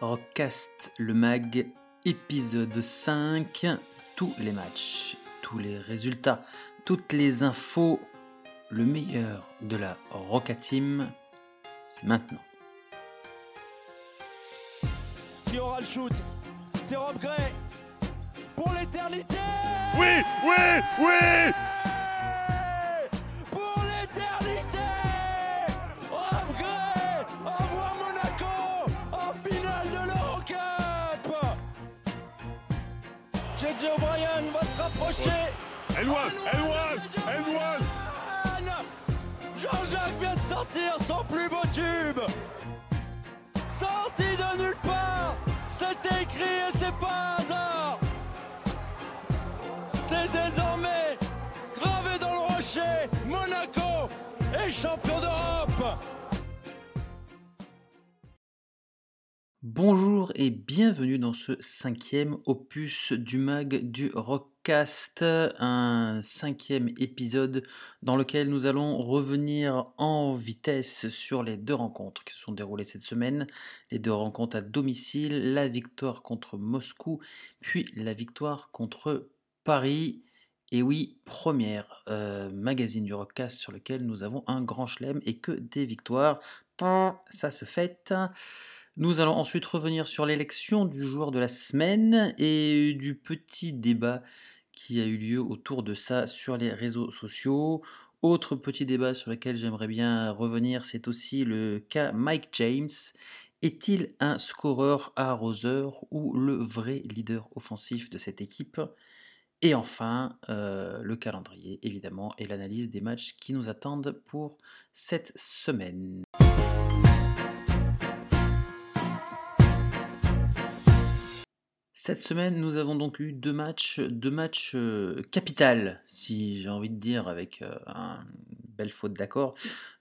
Rockcast, le mag, épisode 5. Tous les matchs, tous les résultats, toutes les infos, le meilleur de la Rocka Team, c'est maintenant. Qui aura le shoot? C'est Rob Gray pour l'éternité Oui, oui, oui O'Brien va se rapprocher Jean-Jacques vient de sortir son plus beau tube. Sorti de nulle part. C'est écrit et c'est pas un hasard. C'est désormais gravé dans le rocher. Monaco est champion d'Europe Bonjour et bienvenue dans ce cinquième opus du mag du Rockcast, un cinquième épisode dans lequel nous allons revenir en vitesse sur les deux rencontres qui se sont déroulées cette semaine, les deux rencontres à domicile, la victoire contre Moscou, puis la victoire contre Paris. Et oui, première euh, magazine du Rockcast sur lequel nous avons un grand chelem et que des victoires. Ça se fête. Nous allons ensuite revenir sur l'élection du joueur de la semaine et du petit débat qui a eu lieu autour de ça sur les réseaux sociaux. Autre petit débat sur lequel j'aimerais bien revenir, c'est aussi le cas Mike James. Est-il un scoreur arroseur ou le vrai leader offensif de cette équipe? Et enfin, euh, le calendrier, évidemment, et l'analyse des matchs qui nous attendent pour cette semaine. Cette semaine, nous avons donc eu deux matchs, deux matchs euh, capitales, si j'ai envie de dire, avec euh, un belle faute d'accord,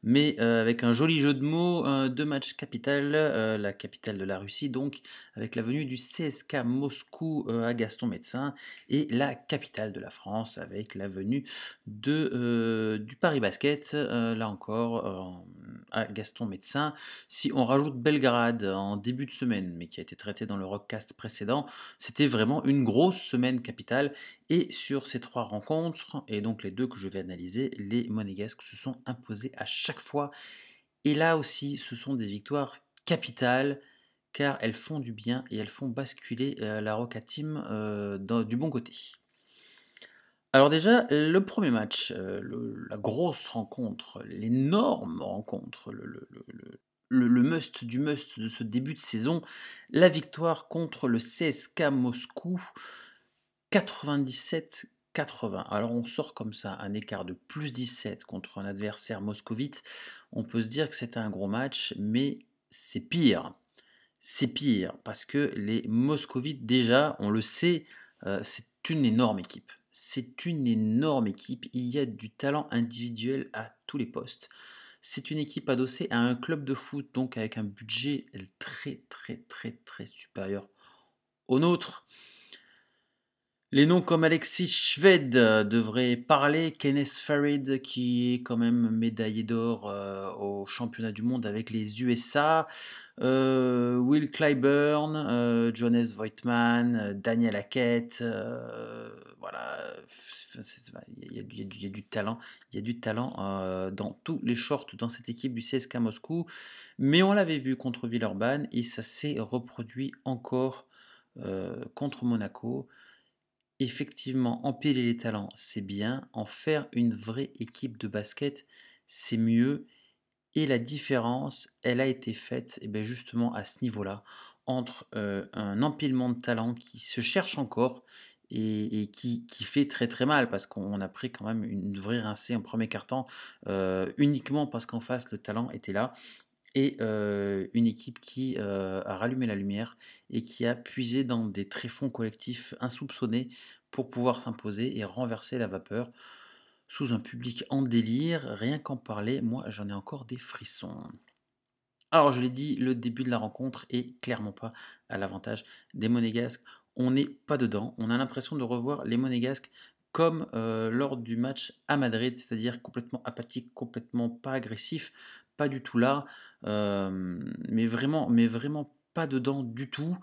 mais euh, avec un joli jeu de mots, euh, deux matchs capitales, euh, la capitale de la Russie donc, avec la venue du CSK Moscou euh, à Gaston Médecin, et la capitale de la France avec la venue de, euh, du Paris Basket, là encore, à Gaston Médecin. Si on rajoute Belgrade en début de semaine, mais qui a été traité dans le rockcast précédent, c'était vraiment une grosse semaine capitale. Et sur ces trois rencontres, et donc les deux que je vais analyser, les Monégasques se sont imposés à chaque fois. Et là aussi, ce sont des victoires capitales, car elles font du bien et elles font basculer euh, la Roca Team euh, du bon côté. Alors déjà, le premier match, euh, la grosse rencontre, l'énorme rencontre, le, must du must de ce début de saison, la victoire contre le CSK Moscou, 97-80. Alors on sort comme ça un écart de plus 17 contre un adversaire moscovite. On peut se dire que c'était un gros match, mais c'est pire. C'est pire parce que les moscovites, déjà, on le sait, euh, c'est une énorme équipe. C'est une énorme équipe. Il y a du talent individuel à tous les postes. C'est une équipe adossée à un club de foot, donc avec un budget très très très très supérieur au nôtre. Les noms comme Alexis Schved euh, devraient parler, Kenneth Farid qui est quand même médaillé d'or euh, au championnat du monde avec les USA, euh, Will Clyburn, euh, Johannes Voigtman, Daniel Hackett, voilà, il y, a, du- talent, il y a du talent dans tous les shorts dans cette équipe du CSK Moscou, mais on l'avait vu contre Villeurbanne et ça s'est reproduit encore contre Monaco. Effectivement, empiler les talents, c'est bien. En faire une vraie équipe de basket, c'est mieux. Et la différence, elle a été faite eh bien, justement à ce niveau-là, entre euh, un empilement de talents qui se cherche encore et, et qui, fait très très mal, parce qu'on a pris quand même une vraie rincée en premier quart-temps, euh, uniquement parce qu'en face, le talent était là. Et une équipe qui a rallumé la lumière et qui a puisé dans des tréfonds collectifs insoupçonnés pour pouvoir s'imposer et renverser la vapeur sous un public en délire. Rien qu'en parler, moi j'en ai encore des frissons. Alors je l'ai dit, le début de la rencontre est clairement pas à l'avantage des Monégasques. On n'est pas dedans. On a l'impression de revoir les Monégasques comme lors du match à Madrid, c'est-à-dire complètement apathique, complètement pas agressif, pas du tout là, mais vraiment, mais vraiment pas dedans du tout.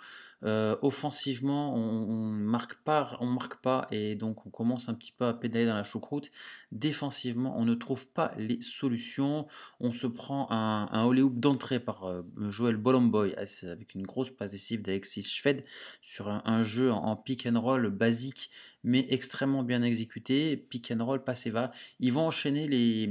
Euh, offensivement, on, on marque pas, on marque pas, et donc on commence un petit peu à pédaler dans la choucroute. Défensivement, on ne trouve pas les solutions. On se prend un, un d'entrée par euh, Joël Bolomboy avec une grosse passe d'Alexis Schved sur un, jeu en, pick and roll basique mais extrêmement bien exécuté. Pick and roll, passe et va. Ils vont enchaîner les,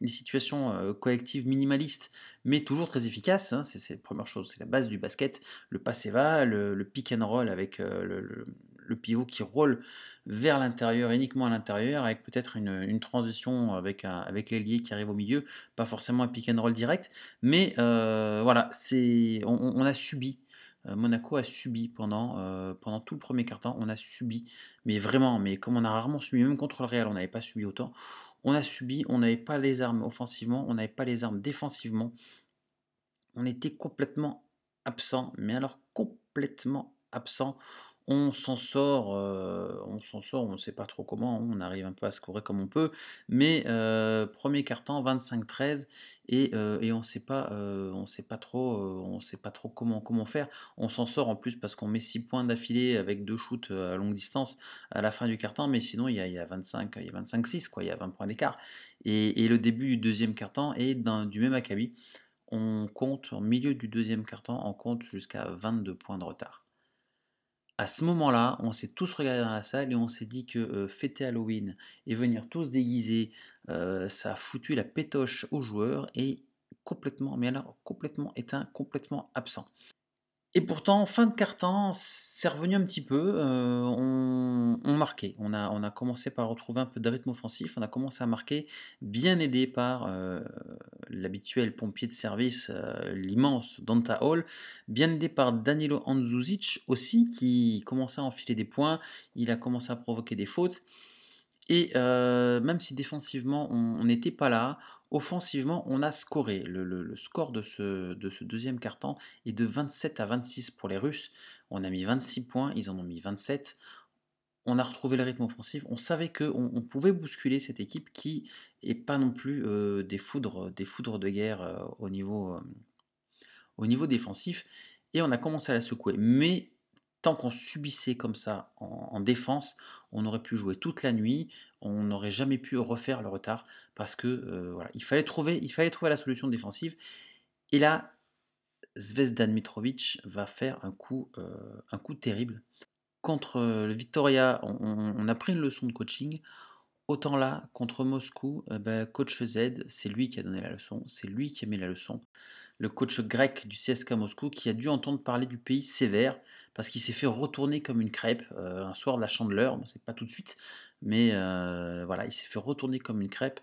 les situations euh, collectives minimalistes, mais toujours très efficaces. Hein. C'est la première chose, c'est la base du basket. Le passe et va, le, pick and roll avec euh, le, le, pivot qui roule vers l'intérieur, uniquement à l'intérieur, avec peut-être une, transition avec, avec l'ailier qui arrive au milieu, pas forcément un pick and roll direct, mais euh, voilà, c'est on, on, a subi. Euh, Monaco a subi pendant, pendant tout le premier quart-temps, on a subi, mais vraiment, mais comme on a rarement subi, même contre le Real, on n'avait pas subi autant. On a subi, on n'avait pas les armes offensivement, on n'avait pas les armes défensivement. On était complètement absent, mais alors complètement absent. On s'en sort, euh, on s'en sort, on ne sait pas trop comment, on arrive un peu à scorer comme on peut, mais euh, premier carton 25-13 et, euh, et, on sait pas, on sait pas trop, on sait pas trop comment comment faire. On s'en sort en plus parce qu'on met 6 points d'affilée avec deux shoots à longue distance à la fin du carton, mais sinon il y a, y a 25, il y a 25-6 quoi, il y a 20 points d'écart. Et, et, le début du deuxième carton est du même acabit on compte, en milieu du deuxième quart-temps, on compte jusqu'à 22 points de retard. À ce moment-là, on s'est tous regardés dans la salle et on s'est dit que euh, fêter Halloween et venir tous déguisés, euh, ça a foutu la pétoche aux joueurs et complètement, mais alors complètement éteint, complètement absent. Et pourtant, fin de carton, c'est revenu un petit peu. Euh, on, marquait. On a, on a commencé par retrouver un peu de rythme offensif. On a commencé à marquer, bien aidé par euh, l'habituel pompier de service, euh, l'immense Danta Hall, bien aidé par Danilo Andzuzic aussi, qui commençait à enfiler des points. Il a commencé à provoquer des fautes. Et même si défensivement on n'était pas là, offensivement on a scoré. Le, score de ce, de ce deuxième quart-temps est de 27 à 26 pour les Russes. On a mis 26 points, ils en ont mis 27. On a retrouvé le rythme offensif. On savait qu'on on pouvait bousculer cette équipe qui est pas non plus des, foudres, des foudres de guerre au, niveau, au niveau défensif. Et on a commencé à la secouer. Mais tant qu'on subissait comme ça en, défense, on aurait pu jouer toute la nuit, on n'aurait jamais pu refaire le retard parce que euh, voilà, il fallait trouver, il fallait trouver la solution défensive. Et là, Zvezdan Mitrovic va faire un coup, euh, un coup terrible contre euh, le Victoria. On, a pris une leçon de coaching. Autant là, contre Moscou, ben, coach Z, c'est lui qui a donné la leçon, c'est lui qui a mis la leçon le coach grec du CSK Moscou, qui a dû entendre parler du pays sévère, parce qu'il s'est fait retourner comme une crêpe euh, un soir de la chandeleur, bon, c'est pas tout de suite, mais euh, voilà, il s'est fait retourner comme une crêpe.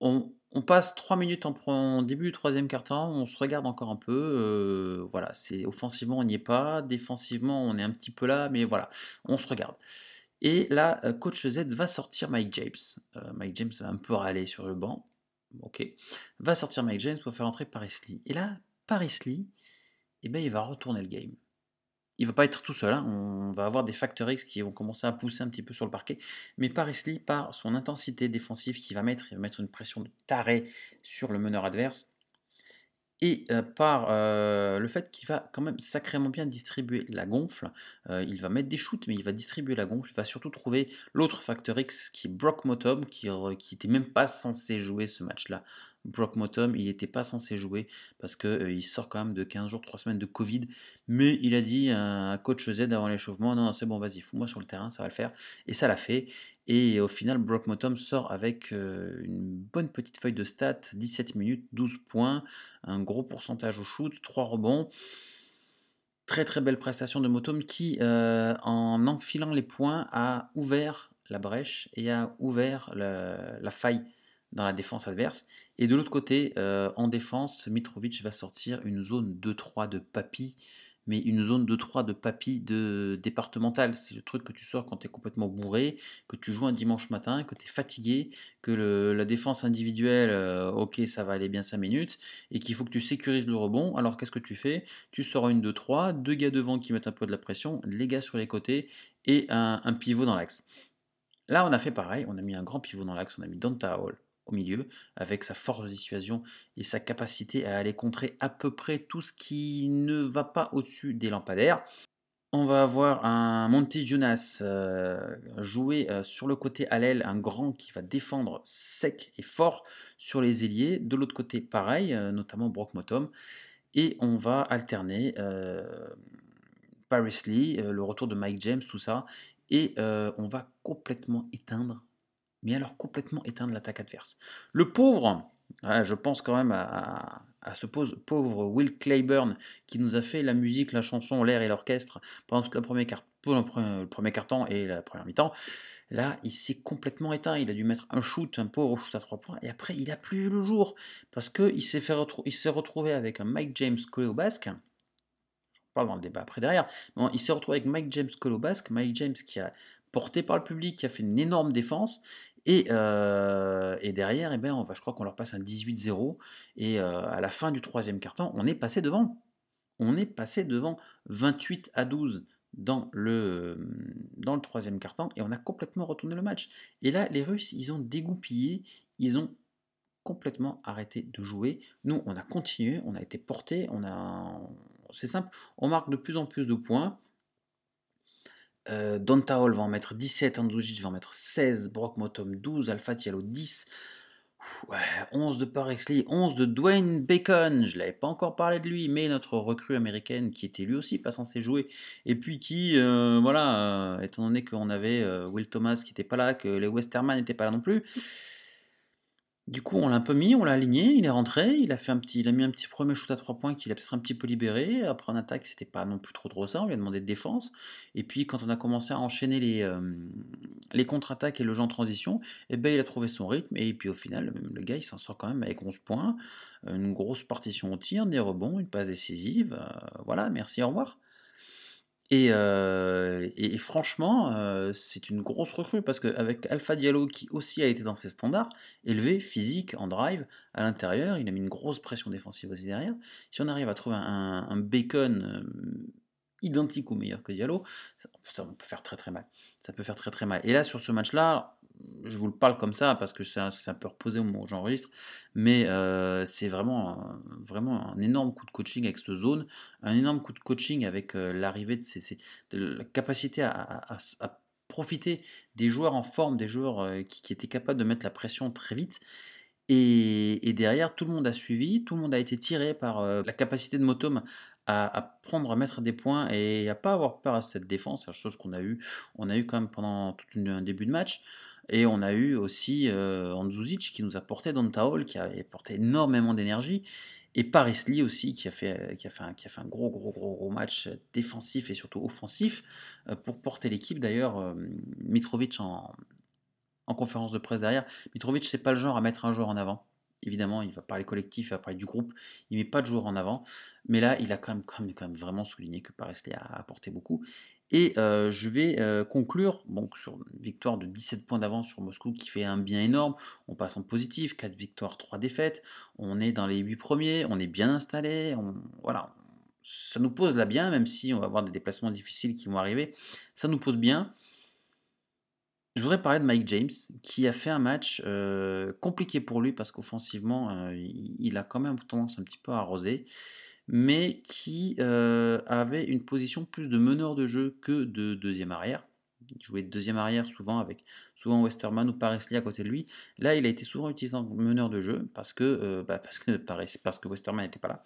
On, passe trois minutes en, début du troisième quart-temps, on se regarde encore un peu, euh, voilà, c'est offensivement on n'y est pas, défensivement on est un petit peu là, mais voilà, on se regarde. Et là, coach Z va sortir Mike James. Mike James va un peu râler sur le banc ok, va sortir Mike James pour faire entrer Paris Lee. Et là, Paris Lee, eh ben, il va retourner le game. Il va pas être tout seul, hein. on va avoir des facteurs X qui vont commencer à pousser un petit peu sur le parquet, mais Paris Lee, par son intensité défensive qu'il va mettre, il va mettre une pression de taré sur le meneur adverse, et par le fait qu'il va quand même sacrément bien distribuer la gonfle, il va mettre des shoots, mais il va distribuer la gonfle, il va surtout trouver l'autre facteur X qui est Brock Motom, qui n'était même pas censé jouer ce match-là. Brock Motom, il n'était pas censé jouer parce qu'il sort quand même de 15 jours, 3 semaines de Covid, mais il a dit à coach Z avant l'échauffement, non, c'est bon, vas-y, fous-moi sur le terrain, ça va le faire, et ça l'a fait, et au final, Brock Motom sort avec une bonne petite feuille de stats, 17 minutes, 12 points, un gros pourcentage au shoot, 3 rebonds. Très très belle prestation de Motom qui, en enfilant les points, a ouvert la brèche et a ouvert la, faille dans la défense adverse. Et de l'autre côté, en défense, Mitrovic va sortir une zone 2-3 de papy mais une zone de 3 de papy de départemental. C'est le truc que tu sors quand tu es complètement bourré, que tu joues un dimanche matin, que tu es fatigué, que la défense individuelle, euh, ok, ça va aller bien 5 minutes, et qu'il faut que tu sécurises le rebond. Alors qu'est-ce que tu fais? Tu sors une 2-3, deux gars devant qui mettent un peu de la pression, les gars sur les côtés, et un, pivot dans l'axe. Là, on a fait pareil, on a mis un grand pivot dans l'axe, on a mis Donta Hall au milieu, avec sa force de dissuasion et sa capacité à aller contrer à peu près tout ce qui ne va pas au-dessus des lampadaires. On va avoir un Monty Jonas euh, jouer euh, sur le côté à l'aile, un grand qui va défendre sec et fort sur les ailiers. De l'autre côté, pareil, euh, notamment Brock Motom. Et on va alterner Paris Lee, le retour de Mike James, tout ça. Et on va complètement éteindre, mais alors complètement éteindre l'attaque adverse. Le pauvre, je pense quand même à, ce pauvre Will Clayburn qui nous a fait la musique, la chanson, l'air et l'orchestre pendant toute la première carte, le premier carton et la première mi-temps. Là, il s'est complètement éteint. Il a dû mettre un shoot, un pauvre shoot à 3 points, et après, il a plus vu le jour parce qu'il s'est retrouvé avec un Mike James collé. Je parle dans le débat après derrière. Bon, il s'est retrouvé avec Mike James collé. Mike James qui a porté par le public, qui a fait une énorme défense, et, et, derrière, eh ben, on va, je crois qu'on leur passe un 18-0. Et à la fin du troisième quart-temps, on est passé devant. On est passé devant 28 à 12 dans le, dans le troisième quart-temps et on a complètement retourné le match. Et là, les Russes, ils ont dégoupillé, ils ont complètement arrêté de jouer. Nous, on a continué, on a été porté, on a, c'est simple, on marque de plus en plus de points. Euh, Donta Hall va en mettre 17, Andrujic va en mettre 16, Brock Motom 12, Alpha Tiallo 10, 11 de Parexley, 11 de Dwayne Bacon, je l'avais pas encore parlé de lui, mais notre recrue américaine qui était lui aussi pas censé jouer, et puis qui, euh, voilà, euh, étant donné qu'on avait Will Thomas qui n'était pas là, que les Westerman n'étaient pas là non plus, du coup, on l'a un peu mis, on l'a aligné, il est rentré, il a fait un petit, il a mis un petit premier shoot à trois points qu'il a peut-être un petit peu libéré. Après en attaque, c'était pas non plus trop trop ça, on lui a demandé de défense. Et puis quand on a commencé à enchaîner les, euh, contre-attaques et le jeu en transition, eh ben, il a trouvé son rythme. Et puis au final, le gars il s'en sort quand même avec 11 points, une grosse partition au tir, des rebonds, une passe décisive. Euh, voilà, merci, au revoir. Et, franchement, c'est une grosse recrue parce qu'avec Alpha Diallo qui aussi a été dans ses standards, élevé, physique, en drive, à l'intérieur, il a mis une grosse pression défensive aussi derrière. Si on arrive à trouver un, bacon identique ou meilleur que Diallo, ça, peut faire très très mal. Ça peut faire très très mal. Et là, sur ce match-là, je vous le parle comme ça parce que c'est un, peu reposé au moment où j'enregistre, mais euh, c'est vraiment, vraiment un énorme coup de coaching avec cette zone, un énorme coup de coaching avec euh, l'arrivée de, ces, la capacité à, profiter des joueurs en forme, des joueurs euh, qui, étaient capables de mettre la pression très vite. Et, derrière, tout le monde a suivi, tout le monde a été tiré par la capacité de Motom à, prendre, à mettre des points et à pas avoir peur à cette défense, la chose qu'on a eu, on a eu quand même pendant tout un début de match. Et on a eu aussi euh, qui nous a porté Donta Hall, qui a porté énormément d'énergie. Et Paris Lee aussi, qui a, fait, qui a fait un gros, gros, gros, gros match défensif et surtout offensif euh, pour porter l'équipe. D'ailleurs, euh, Mitrovic en, en, conférence de presse derrière, Mitrovic, c'est pas le genre à mettre un joueur en avant. Évidemment, il va parler collectif, il va parler du groupe, il met pas de joueur en avant. Mais là, il a quand même, vraiment souligné que Paris Lee a apporté beaucoup. Et je vais conclure donc, sur une victoire de 17 points d'avance sur Moscou qui fait un bien énorme. On passe en positif, 4 victoires, 3 défaites. On est dans les 8 premiers, on est bien installé. voilà, ça nous pose là bien, même si on va avoir des déplacements difficiles qui vont arriver. Ça nous pose bien. Je voudrais parler de Mike James, qui a fait un match compliqué pour lui parce qu'offensivement, il a quand même tendance un petit peu à arroser mais qui avait une position plus de meneur de jeu que de deuxième arrière. Il jouait deuxième arrière souvent avec souvent Westerman ou Paris à côté de lui. Là, il a été souvent utilisé en meneur de jeu parce que, bah, parce que, parce que Westerman n'était pas là.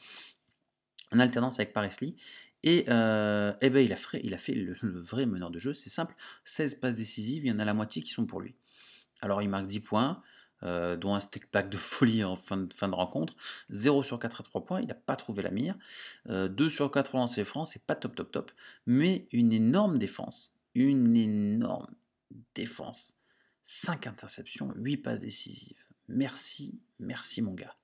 En alternance avec Paris Et, eh ben, il, a fait, le, vrai meneur de jeu. C'est simple 16 passes décisives, il y en a la moitié qui sont pour lui. Alors, il marque 10 points. Euh, dont un stick pack de folie en fin de, rencontre. 0 sur 4 à 3 points, il n'a pas trouvé la mire. 2 euh, sur 4 lancers francs, c'est pas top top top, mais une énorme défense. Une énorme défense. 5 interceptions, 8 passes décisives. Merci, merci mon gars.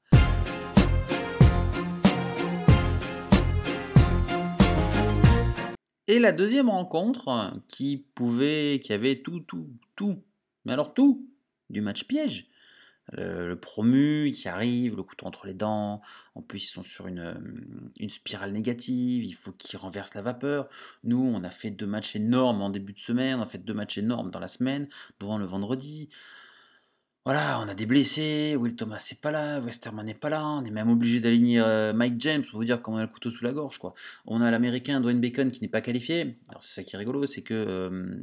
Et la deuxième rencontre qui pouvait, qui avait tout, tout, tout, mais alors tout, du match piège, le, promu qui arrive, le couteau entre les dents. En plus, ils sont sur une, une spirale négative. Il faut qu'ils renversent la vapeur. Nous, on a fait deux matchs énormes en début de semaine. On a fait deux matchs énormes dans la semaine, devant le vendredi. Voilà, on a des blessés, Will Thomas n'est pas là, Westerman n'est pas là, on est même obligé d'aligner euh, Mike James pour vous dire comment on a le couteau sous la gorge. Quoi. On a l'américain Dwayne Bacon qui n'est pas qualifié. Alors c'est ça qui est rigolo, c'est que euh,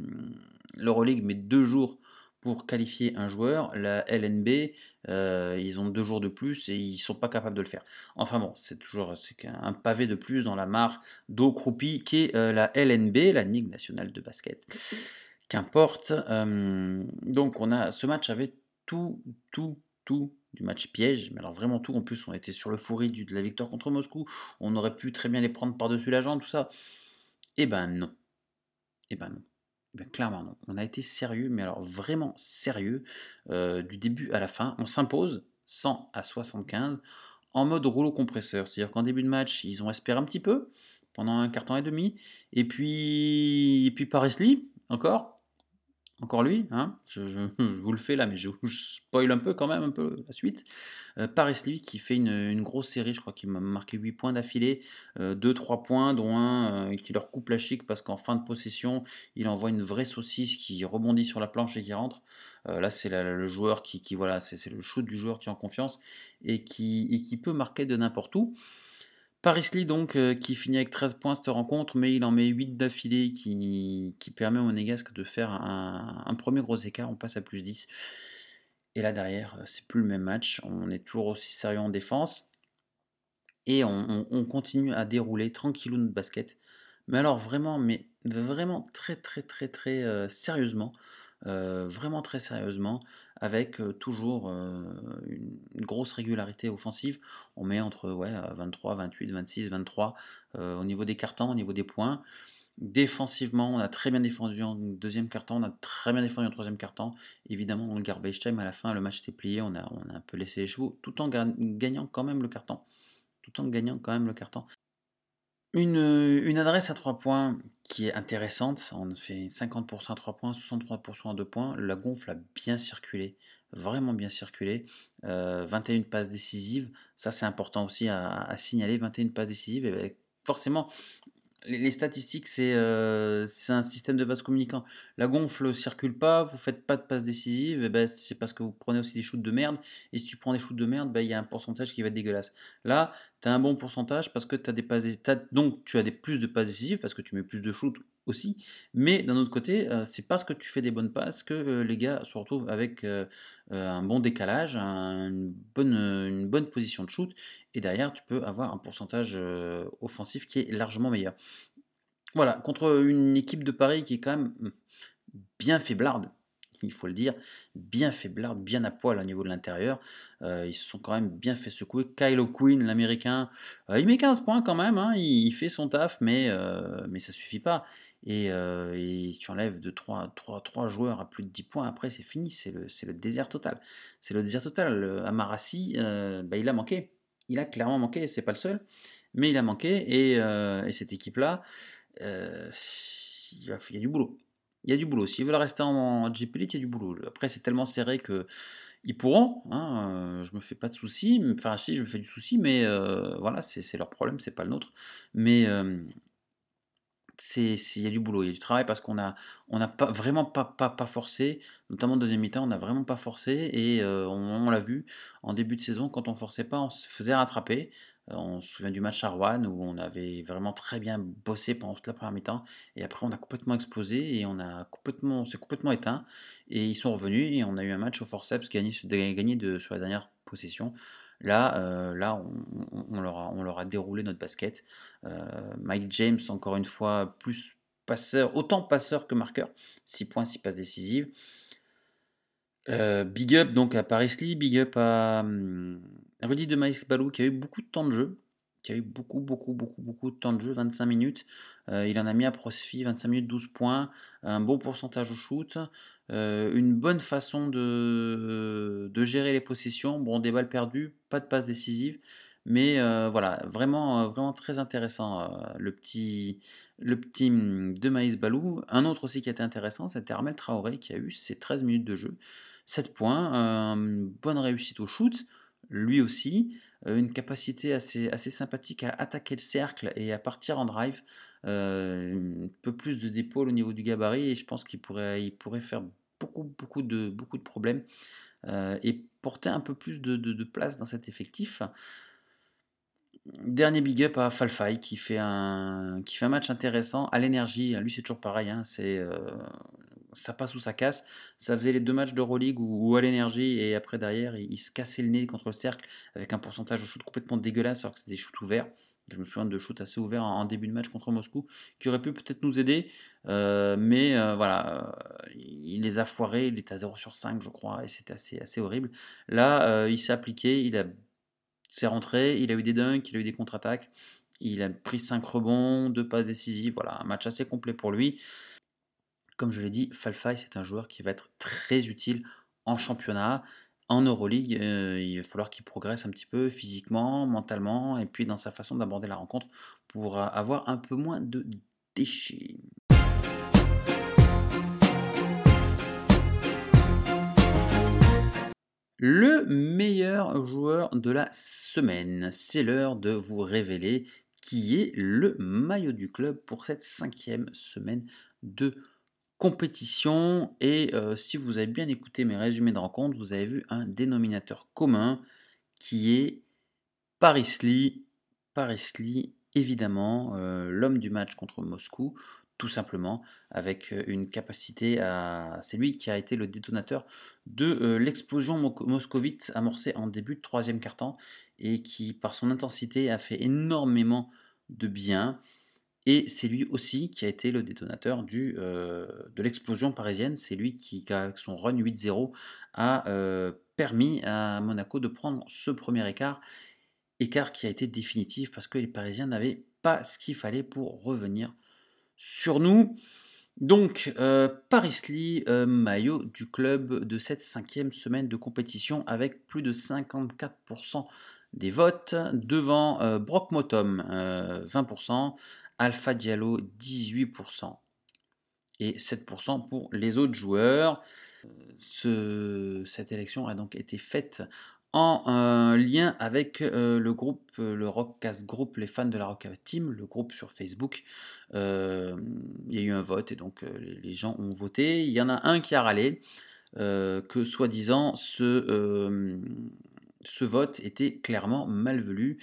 l'Euroleague met deux jours pour qualifier un joueur. La LNB, euh, ils ont deux jours de plus et ils sont pas capables de le faire. Enfin bon, c'est toujours un pavé de plus dans la mare d'eau croupie qui est la LNB, la Ligue nationale de basket. Qu'importe. donc on a ce match avait tout, tout, tout du match piège, mais alors vraiment tout. En plus, on était sur le fourri de la victoire contre Moscou. On aurait pu très bien les prendre par-dessus la jambe, tout ça. Eh ben non. Eh ben non. Eh ben, clairement non. On a été sérieux, mais alors vraiment sérieux, euh, du début à la fin. On s'impose 100 à 75 en mode rouleau compresseur. C'est-à-dire qu'en début de match, ils ont espéré un petit peu pendant un temps et demi. Et puis, et puis Paris Lee, encore, encore lui, hein je, vous le fais là, mais je vous spoil un peu quand même, un peu la suite. Euh, Paris Lee qui fait une, grosse série, je crois qu'il m'a marqué 8 points d'affilée, 2-3 euh, points, dont un euh, qui leur coupe la chic parce qu'en fin de possession, il envoie une vraie saucisse qui rebondit sur la planche et qui rentre. là, c'est le joueur qui, voilà, c'est le shoot du joueur qui est en confiance et qui, et qui peut marquer de n'importe où. Paris Lee donc euh, qui finit avec 13 points cette rencontre, mais il en met 8 d'affilée qui, permet au Monégasque de faire un, premier gros écart, on passe à plus 10. Et là derrière, euh, c'est plus le même match, on est toujours aussi sérieux en défense. Et on, continue à dérouler tranquillou notre basket. Mais alors vraiment, mais vraiment très très très très euh, sérieusement. Euh, vraiment très sérieusement, avec euh, toujours euh, une, grosse régularité offensive. On met entre ouais, 23, 28, 26, 23 au niveau des cartons, au niveau des points. Défensivement, on a très bien défendu en deuxième carton, on a très bien défendu en troisième carton. Évidemment, dans le garbage time, à la fin, le match était plié, on a, on a un peu laissé les chevaux, tout en gagnant quand même le carton. Tout en gagnant quand même le carton. Une, adresse à 3 points qui est intéressante. On fait 50% à 3 points, 63% à 2 points. La gonfle a bien circulé, vraiment bien circulé. 21 euh, passes décisives, ça c'est important aussi à, signaler. 21 passes décisives, et ben, forcément, les, statistiques, euh, c'est un système de vase communicant. La gonfle circule pas, vous faites pas de passes décisives, ben, c'est parce que vous prenez aussi des shoots de merde. Et si tu prends des shoots de merde, ben, il y a un pourcentage qui va être dégueulasse. Là, tu as un bon pourcentage parce que tu as des passes donc tu as des plus de passes décisives parce que tu mets plus de shoots aussi. Mais d'un autre côté, euh, c'est parce que tu fais des bonnes passes que euh, les gars se retrouvent avec un bon décalage, une, bonne, position de shoot. Et derrière, tu peux avoir un pourcentage offensif qui est largement meilleur. Voilà, contre une équipe de Paris qui est quand même mmh, bien faiblarde, il faut le dire, bien faiblarde, bien à poil au niveau de l'intérieur. ils se sont quand même bien fait secouer. Kyle Quinn, l'américain, il met 15 points quand même, hein, il, fait son taf, mais, mais ça suffit pas. Et, tu enlèves de 3, 3, 3, joueurs à plus de 10 points, après c'est fini, c'est le, le, désert total. C'est le désert total. Amarassi, bah, il a manqué. Il a clairement manqué, c'est pas le seul, mais il a manqué. Et, cette équipe-là, il, y a du boulot. Il y a du boulot. S'ils veulent rester en, GP il y a du boulot. Après, c'est tellement serré que ils pourront. Hein, je me fais pas de soucis. Enfin, si, je me fais du souci, mais voilà, c'est leur problème, c'est pas le nôtre. Mais il y a du boulot, il y a du travail parce qu'on a, on a pas, vraiment pas, pas, forcé, notamment en deuxième mi-temps, on n'a vraiment pas forcé et on, l'a vu en début de saison, quand on forçait pas, on se faisait rattraper. On se souvient du match à Rouen où on avait vraiment très bien bossé pendant toute la première mi-temps et après on a complètement explosé et on a complètement, s'est complètement éteint et ils sont revenus et on a eu un match au forceps gagné, gagné de, sur la dernière possession. Là, euh, on, leur a, déroulé notre basket. Euh, Mike James, encore une fois, plus passeur, autant passeur que marqueur. 6 points, 6 passes décisives. Euh, big up donc à Paris Lee, big up à hum, Rudy de Maïs Balou qui a eu beaucoup de temps de jeu qui a eu beaucoup, beaucoup, beaucoup, beaucoup de temps de jeu, 25 minutes. il en a mis à profit, 25 minutes, 12 points, un bon pourcentage au shoot, une bonne façon de, gérer les possessions. Bon, des balles perdues, pas de passe décisive, mais voilà, vraiment, vraiment très intéressant le petit, le petit mmh, de Maïs Balou. Un autre aussi qui a été intéressant, c'était Armel Traoré qui a eu ses 13 minutes de jeu, 7 points, bonne réussite au shoot, lui aussi, une capacité assez, sympathique à attaquer le cercle et à partir en drive. un peu plus de d'épaule au niveau du gabarit et je pense qu'il pourrait, il pourrait faire beaucoup, de, problèmes et porter un peu plus de, place dans cet effectif. Dernier big up à Falfai qui fait un, qui fait un match intéressant à l'énergie. Lui, c'est toujours pareil. Hein, c'est, ça passe ou ça casse. Ça faisait les deux matchs d'Euroleague où, à l'énergie et après derrière, il, se cassait le nez contre le cercle avec un pourcentage de shoot complètement dégueulasse alors que c'était des shoots ouverts. Je me souviens de shoot assez ouverts en, début de match contre Moscou qui aurait pu peut-être nous aider. Euh, mais euh, voilà, euh, il les a foirés. Il est à 0 sur 5, je crois, et c'était assez, assez horrible. Là, il s'est appliqué, il a s'est rentré, il a eu des dunks, il a eu des contre-attaques. Il a pris 5 rebonds, 2 passes décisives. Voilà, un match assez complet pour lui. Comme je l'ai dit, Falfai, c'est un joueur qui va être très utile en championnat. En Euroleague, euh, il va falloir qu'il progresse un petit peu physiquement, mentalement, et puis dans sa façon d'aborder la rencontre pour avoir un peu moins de déchets. Le meilleur joueur de la semaine, c'est l'heure de vous révéler qui est le maillot du club pour cette cinquième semaine de compétition. Et euh, si vous avez bien écouté mes résumés de rencontre, vous avez vu un dénominateur commun qui est Paris Lee. Paris Lee, évidemment, euh, l'homme du match contre Moscou, tout simplement, avec euh, une capacité à... C'est lui qui a été le détonateur de l'explosion moscovite amorcée en début de troisième quart-temps et qui, par son intensité, a fait énormément de bien. Et c'est lui aussi qui a été le détonateur euh, de l'explosion parisienne. C'est lui qui, avec son run 8-0, a euh, permis à Monaco de prendre ce premier écart. Écart qui a été définitif parce que les Parisiens n'avaient pas ce qu'il fallait pour revenir sur nous. Donc, euh, Paris Lee, maillot du club de cette cinquième semaine de compétition avec plus de 54% des votes. Devant Brock Motom, 20%. Alpha Diallo 18% et 7% pour les autres joueurs. Ce, cette élection a donc été faite en euh, lien avec euh, le groupe, euh, le Rockcast Group, les fans de la Rock Team, le groupe sur Facebook. il y a eu un vote et donc les, gens ont voté. Il y en a un qui a râlé que soi-disant ce, ce vote était clairement malvenu,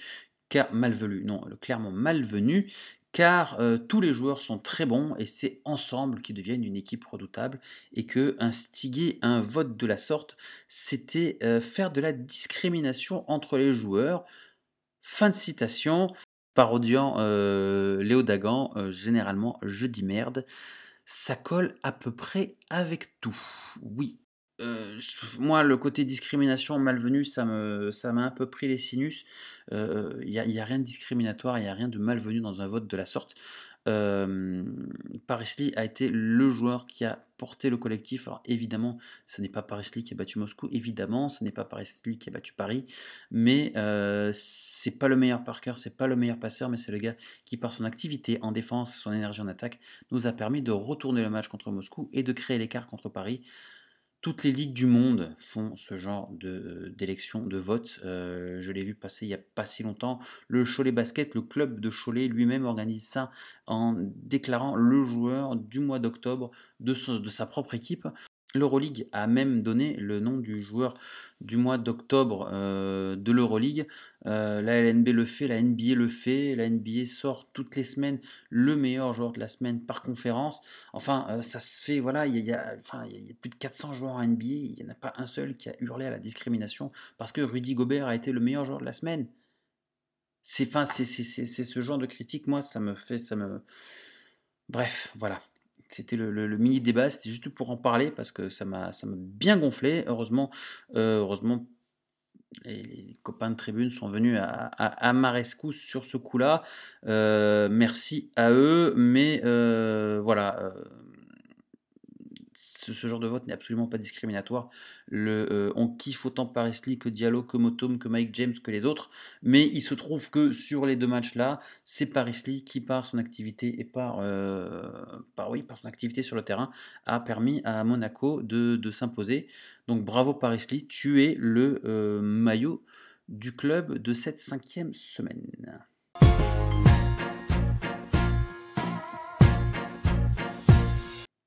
car malvenu, non, clairement malvenu, car euh, tous les joueurs sont très bons et c'est ensemble qu'ils deviennent une équipe redoutable et que instiguer un vote de la sorte, c'était euh, faire de la discrimination entre les joueurs. Fin de citation, parodiant euh, Léo Dagan, généralement je dis merde, ça colle à peu près avec tout. Oui, euh, moi, le côté discrimination malvenue, ça me, ça m'a un peu pris les sinus. Il n'y a, y a, rien de discriminatoire, il n'y a rien de malvenu dans un vote de la sorte. Euh, Paris Lee a été le joueur qui a porté le collectif. Alors évidemment, ce n'est pas Paris Lee qui a battu Moscou, évidemment, ce n'est pas Paris Lee qui a battu Paris, mais euh, c'est pas le meilleur parker, c'est pas le meilleur passeur, mais c'est le gars qui, par son activité en défense, son énergie en attaque, nous a permis de retourner le match contre Moscou et de créer l'écart contre Paris. Toutes les ligues du monde font ce genre d'élection, de, vote. Euh, je l'ai vu passer il n'y a pas si longtemps. Le Cholet Basket, le club de Cholet lui-même organise ça en déclarant le joueur du mois d'octobre de, sa propre équipe. L'Euroleague a même donné le nom du joueur du mois d'octobre euh, de l'Euroleague. Euh, la LNB le fait, la NBA le fait, la NBA sort toutes les semaines le meilleur joueur de la semaine par conférence. Enfin, euh, ça se fait, voilà, il y, a, enfin, il y a plus de 400 joueurs en NBA, il n'y en a pas un seul qui a hurlé à la discrimination parce que Rudy Gobert a été le meilleur joueur de la semaine. C'est, ce genre de critique, moi, ça me fait, ça me... Bref, voilà c'était le, mini débat, c'était juste pour en parler parce que ça m'a bien gonflé. Heureusement, euh, les, copains de tribune sont venus à, à, ma rescousse sur ce coup-là. Euh, merci à eux, mais euh, voilà ce, genre de vote n'est absolument pas discriminatoire. Le, euh, on kiffe autant Paris Lee que Diallo, que Motom, que Mike James, que les autres. Mais il se trouve que sur les deux matchs-là, c'est Paris Lee qui, par son activité et par, euh, par, oui, par son activité sur le terrain, a permis à Monaco de, s'imposer. Donc bravo Paris Lee, tu es le euh, maillot du club de cette cinquième semaine.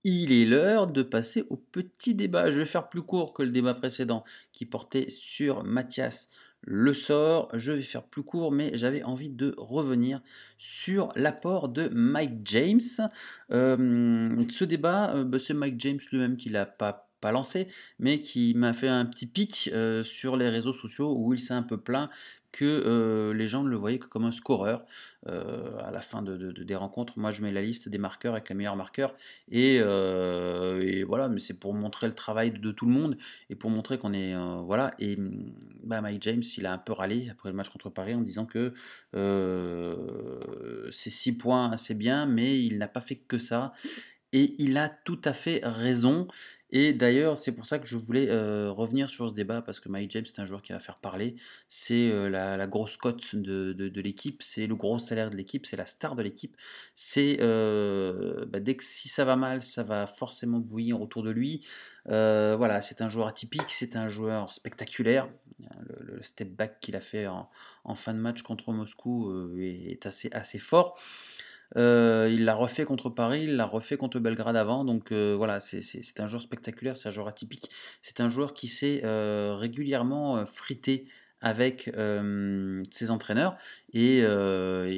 Il est l'heure de passer au petit débat. Je vais faire plus court que le débat précédent qui portait sur Mathias le sort. Je vais faire plus court, mais j'avais envie de revenir sur l'apport de Mike James. Euh, ce débat, euh, bah, c'est Mike James lui-même qui l'a pas lancé, mais qui m'a fait un petit pic euh, sur les réseaux sociaux où il s'est un peu plaint que euh, les gens ne le voyaient que comme un scoreur euh, à la fin de, des rencontres. Moi, je mets la liste des marqueurs avec les meilleurs marqueurs et, voilà, mais c'est pour montrer le travail de, tout le monde et pour montrer qu'on est voilà. Et bah, Mike James, il a un peu râlé après le match contre Paris en disant que ces six points, c'est bien, mais il n'a pas fait que ça. Et il a tout à fait raison. Et d'ailleurs, c'est pour ça que je voulais euh, revenir sur ce débat, parce que Mike James, c'est un joueur qui va faire parler. C'est euh, la, grosse cote de, l'équipe, c'est le gros salaire de l'équipe, c'est la star de l'équipe. C'est euh, bah, dès que si ça va mal, ça va forcément bouillir autour de lui. voilà, c'est un joueur atypique, c'est un joueur spectaculaire. Le, step back qu'il a fait en, fin de match contre Moscou est assez, assez fort. Euh, il l'a refait contre Paris, il l'a refait contre Belgrade avant. Donc euh, voilà, c'est un joueur spectaculaire, c'est un joueur atypique. C'est un joueur qui s'est euh, régulièrement frité avec ses entraîneurs. Et,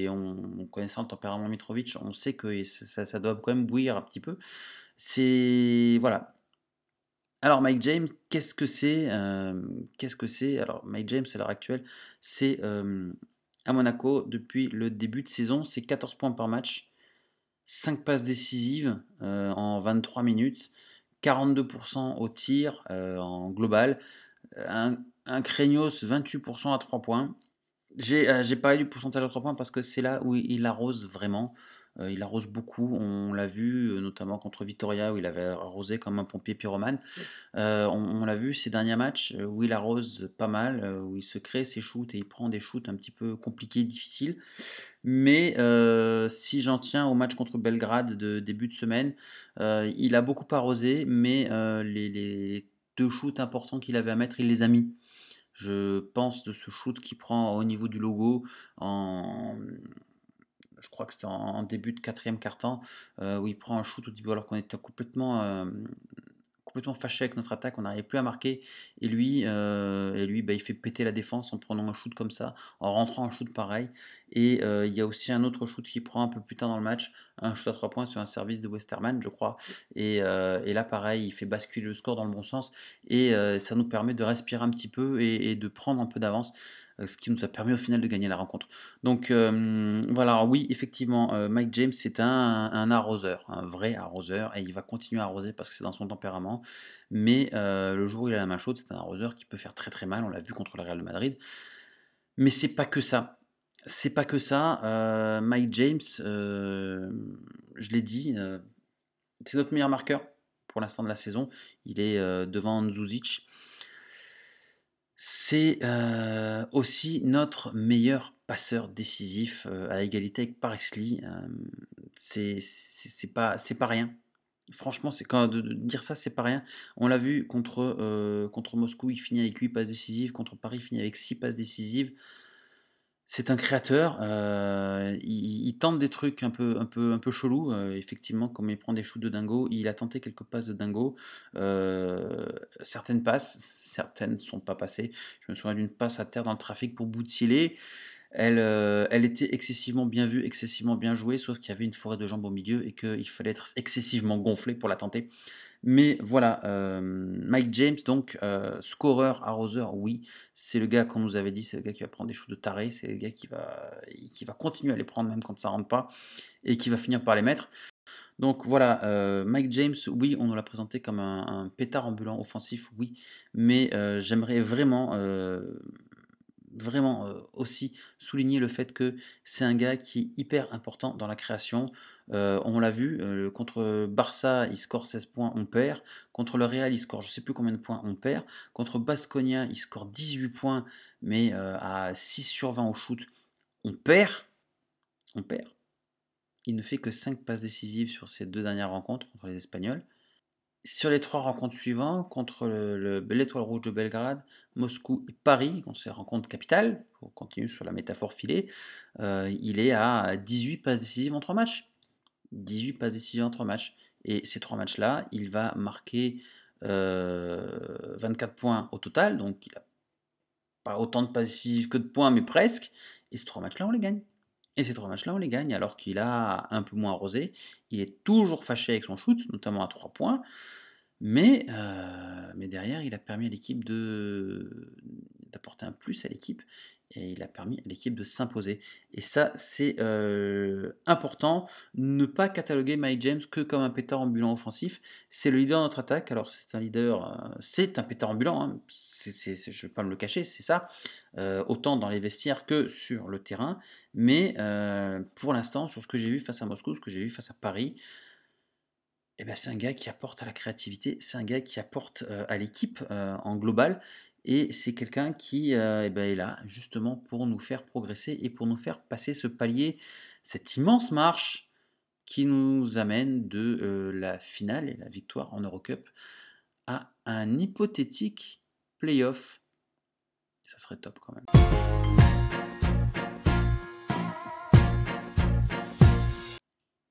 on, connaissant le tempérament Mitrovic, on sait que ça, doit quand même bouillir un petit peu. C'est. Voilà. Alors Mike James, qu'est-ce que c'est Qu'est-ce que c'est? Alors Mike James, à l'heure actuelle, c'est à Monaco depuis le début de saison. C'est 14 points par match, 5 passes décisives euh, en 23 minutes, 42% au tir euh, en global, un, un 28% à 3 points. J'ai euh, parlé du pourcentage à 3 points parce que c'est là où il arrose vraiment. Euh, il arrose beaucoup, on l'a vu euh, notamment contre Vitoria où il avait arrosé comme un pompier pyromane. Euh, on, l'a vu ces derniers matchs où il arrose pas mal, où il se crée ses shoots et il prend des shoots un petit peu compliqués, difficiles. Mais si j'en tiens au match contre Belgrade de début de semaine, il a beaucoup arrosé, mais les, les, deux shoots importants qu'il avait à mettre, il les a mis. Je pense de ce shoot qu'il prend au niveau du logo en, je crois que c'était en, début de quatrième quart-temps, euh, où il prend un shoot au début alors qu'on était complètement, euh, complètement fâché avec notre attaque, on n'arrivait plus à marquer, et lui, euh, et lui bah, il fait péter la défense en prenant un shoot comme ça, en rentrant un shoot pareil, et il y a aussi un autre shoot qui prend un peu plus tard dans le match, un shoot à trois points sur un service de Westerman, je crois, et là pareil, il fait basculer le score dans le bon sens, et ça nous permet de respirer un petit peu et de prendre un peu d'avance. Euh, ce qui nous a permis au final de gagner la rencontre. Donc euh, voilà, oui, effectivement, euh, Mike James, c'est un, arroseur, un vrai arroseur, et il va continuer à arroser parce que c'est dans son tempérament. Mais le jour où il a la main chaude, c'est un arroseur qui peut faire très très mal, on l'a vu contre le Real Madrid. Mais c'est pas que ça. C'est pas que ça. Mike James, je l'ai dit, c'est notre meilleur marqueur pour l'instant de la saison. Il est devant Zuzic. C'est euh, aussi notre meilleur passeur décisif euh, à égalité avec Parexli. Euh, c'est pas, pas rien. Franchement, c'est quand de, dire ça, c'est pas rien. On l'a vu contre, contre Moscou, il finit avec 8 passes décisives. Contre Paris, il finit avec 6 passes décisives c'est un créateur, euh, il, tente des trucs un peu, un peu, un chelous. Euh, effectivement, comme il prend des shoots de dingo, il a tenté quelques passes de dingo. Euh, certaines passes, certaines ne sont pas passées. Je me souviens d'une passe à terre dans le trafic pour Boutilé. Elle, elle était excessivement bien vue, excessivement bien jouée, sauf qu'il y avait une forêt de jambes au milieu et qu'il fallait être excessivement gonflé pour la tenter. Mais voilà, euh, Mike James, donc, euh, scoreur, arroseur, oui, c'est le gars, comme vous avez dit, c'est le gars qui va prendre des shoots de taré, c'est le gars qui va, qui va continuer à les prendre même quand ça rentre pas, et qui va finir par les mettre. Donc voilà, euh, Mike James, oui, on nous l'a présenté comme un, pétard ambulant offensif, oui, mais j'aimerais vraiment vraiment aussi souligner le fait que c'est un gars qui est hyper important dans la création. on l'a vu, contre Barça, il score 16 points, on perd. Contre le Real, il score je sais plus combien de points, on perd. Contre Basconia, il score 18 points, mais à 6 sur 20 au shoot, on perd. On perd. Il ne fait que 5 passes décisives sur ces deux dernières rencontres contre les Espagnols. Sur les trois rencontres suivantes, contre l'Étoile Rouge de Belgrade, Moscou et Paris, contre ces rencontres capitales, pour continuer sur la métaphore filée, euh, il est à 18 passes décisives entre matchs. 18 passes décisives entre matchs. Et ces trois matchs-là, il va marquer 24 points au total, donc il n'a pas autant de passifs que de points, mais presque. Et ces trois matchs-là, on les gagne. Et ces trois matchs-là, on les gagne, alors qu'il a un peu moins arrosé. Il est toujours fâché avec son shoot, notamment à 3 points. Mais, mais derrière, il a permis à l'équipe d'apporter un plus à l'équipe et il a permis à l'équipe de s'imposer. Et ça, c'est important. Ne pas cataloguer Mike James que comme un pétard ambulant offensif. C'est le leader de notre attaque. Alors, c'est un leader, c'est un pétard ambulant. Hein. je ne vais pas me le cacher, c'est ça. autant dans les vestiaires que sur le terrain. Mais pour l'instant, sur ce que j'ai vu face à Moscou, ce que j'ai vu face à Paris, eh ben, c'est un gars qui apporte à la créativité, c'est un gars qui apporte à l'équipe en global. Et c'est quelqu'un qui eh ben, est là justement pour nous faire progresser et pour nous faire passer ce palier, cette immense marche qui nous amène de la finale et la victoire en Eurocup à un hypothétique playoff. Ça serait top quand même.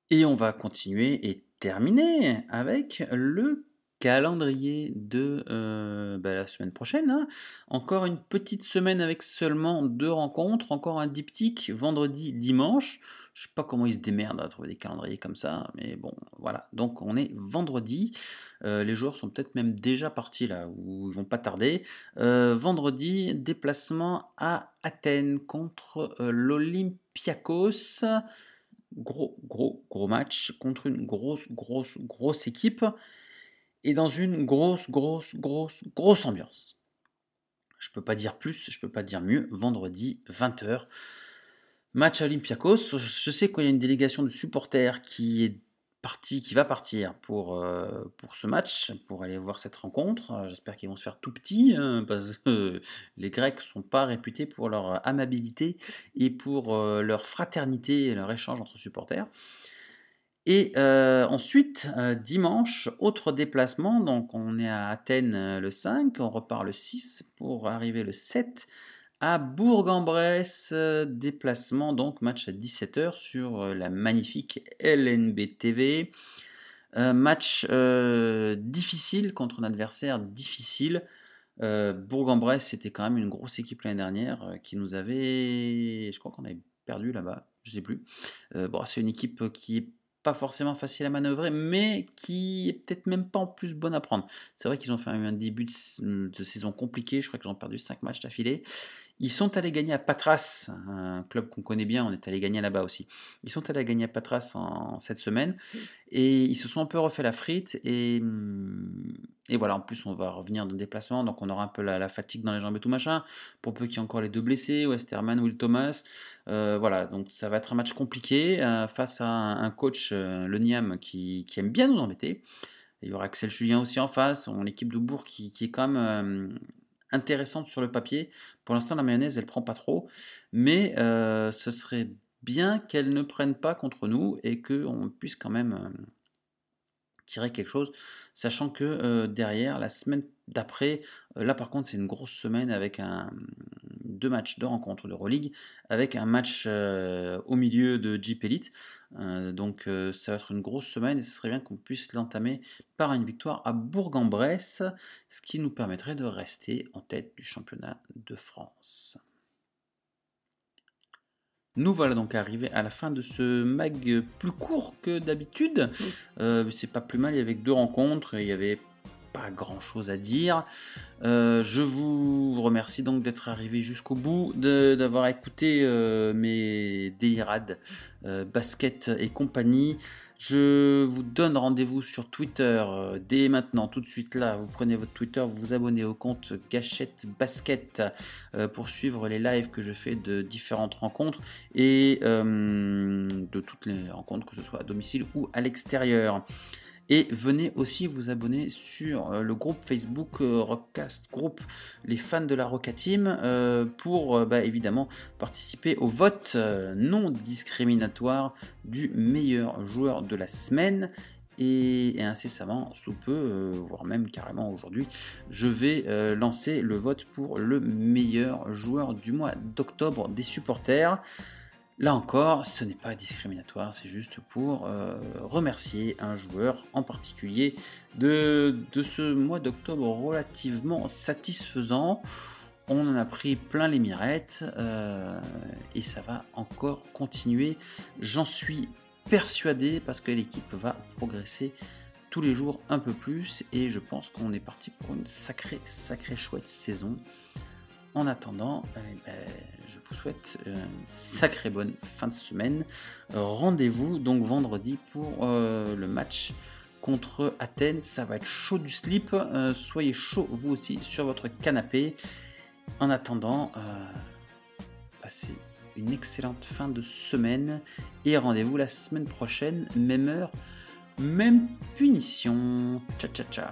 Et on va continuer et terminer avec le calendrier de euh, bah, la semaine prochaine. Hein. Encore une petite semaine avec seulement deux rencontres, encore un diptyque vendredi, dimanche. Je sais pas comment ils se démerdent à trouver des calendriers comme ça, mais bon, voilà. Donc on est vendredi. Euh, les joueurs sont peut-être même déjà partis là, ou ils vont pas tarder. Euh, vendredi, déplacement à Athènes contre l'Olympiakos. Gros, gros, gros match contre une grosse, grosse, grosse équipe et dans une grosse, grosse, grosse, grosse ambiance. Je peux pas dire plus, je peux pas dire mieux. Vendredi, 20h. Match Olympiakos. Je sais qu'il y a une délégation de supporters qui est partie, qui va partir pour, euh, pour ce match, pour aller voir cette rencontre. J'espère qu'ils vont se faire tout petits, hein, parce que les Grecs sont pas réputés pour leur amabilité et pour euh, leur fraternité et leur échange entre supporters. Et ensuite, dimanche, autre déplacement, donc on est à Athènes le 5, on repart le 6 pour arriver le 7 à Bourg-en-Bresse, déplacement, donc match à 17h sur la magnifique LNB TV. match difficile contre un adversaire difficile. Bourg-en-Bresse, c'était quand même une grosse équipe l'année dernière qui nous avait. Je crois qu'on avait perdu là-bas, je sais plus. bon, c'est une équipe qui est pas forcément facile à manœuvrer, mais qui est peut-être même pas en plus bonne à prendre. C'est vrai qu'ils ont fait un début de, saison compliqué, je crois qu'ils ont perdu 5 matchs d'affilée. Ils sont allés gagner à Patras, un club qu'on connaît bien, on est allé gagner là-bas aussi. Ils sont allés gagner à Patras en, cette semaine et ils se sont un peu refait la frite et, et voilà, en plus on va revenir de déplacement, donc on aura un peu la, fatigue dans les jambes et tout machin, pour peu qu'il y ait encore les deux blessés, Westerman, Will Thomas, euh, voilà, donc ça va être un match compliqué euh, face à un, coach, euh, le Niam, qui, aime bien nous embêter. Il y aura Axel Julien aussi en face, l'équipe de Bourg qui, qui, est quand même intéressante sur le papier. Pour l'instant, la mayonnaise, elle prend pas trop, mais euh, ce serait bien qu'elle ne prenne pas contre nous et qu'on puisse quand même euh, tirer quelque chose, sachant que derrière, la semaine d'après, là par contre, c'est une grosse semaine avec un, deux matchs de rencontre de Euroleague, avec un match au milieu de Jeep Elite. donc ça va être une grosse semaine et ce serait bien qu'on puisse l'entamer par une victoire à Bourg-en-Bresse, ce qui nous permettrait de rester en tête du championnat de France. Nous voilà donc arrivés à la fin de ce mag plus court que d'habitude. Euh, c'est pas plus mal, il y avait deux rencontres, il y avait pas grand chose à dire. Euh, je vous remercie donc d'être arrivé jusqu'au bout, d'avoir écouté euh, mes délirades basket et compagnie. Je vous donne rendez-vous sur Twitter euh, dès maintenant, tout de suite là. Vous prenez votre Twitter, vous vous abonnez au compte Gachette Basket euh, pour suivre les lives que je fais de différentes rencontres et euh, de toutes les rencontres, que ce soit à domicile ou à l'extérieur. Et venez aussi vous abonner sur euh, le groupe Facebook euh, Rockcast Group, les fans de la Roca Team, euh, pour bah, évidemment participer au vote non discriminatoire du meilleur joueur de la semaine et, incessamment, sous peu, voire même carrément aujourd'hui, je vais lancer le vote pour le meilleur joueur du mois d'octobre des supporters. Là encore, ce n'est pas discriminatoire, c'est juste pour euh, remercier un joueur en particulier de, ce mois d'octobre relativement satisfaisant. On en a pris plein les mirettes euh, et ça va encore continuer. J'en suis persuadé parce que l'équipe va progresser tous les jours un peu plus et je pense qu'on est parti pour une sacrée, sacrée chouette saison. En attendant, eh ben, je vous souhaite une sacrée bonne fin de semaine. Rendez-vous donc vendredi pour euh, le match contre Athènes. Ça va être chaud du slip. Euh, soyez chaud vous aussi sur votre canapé. En attendant, euh, passez une excellente fin de semaine et rendez-vous la semaine prochaine, même heure, même punition. Ciao ciao ciao.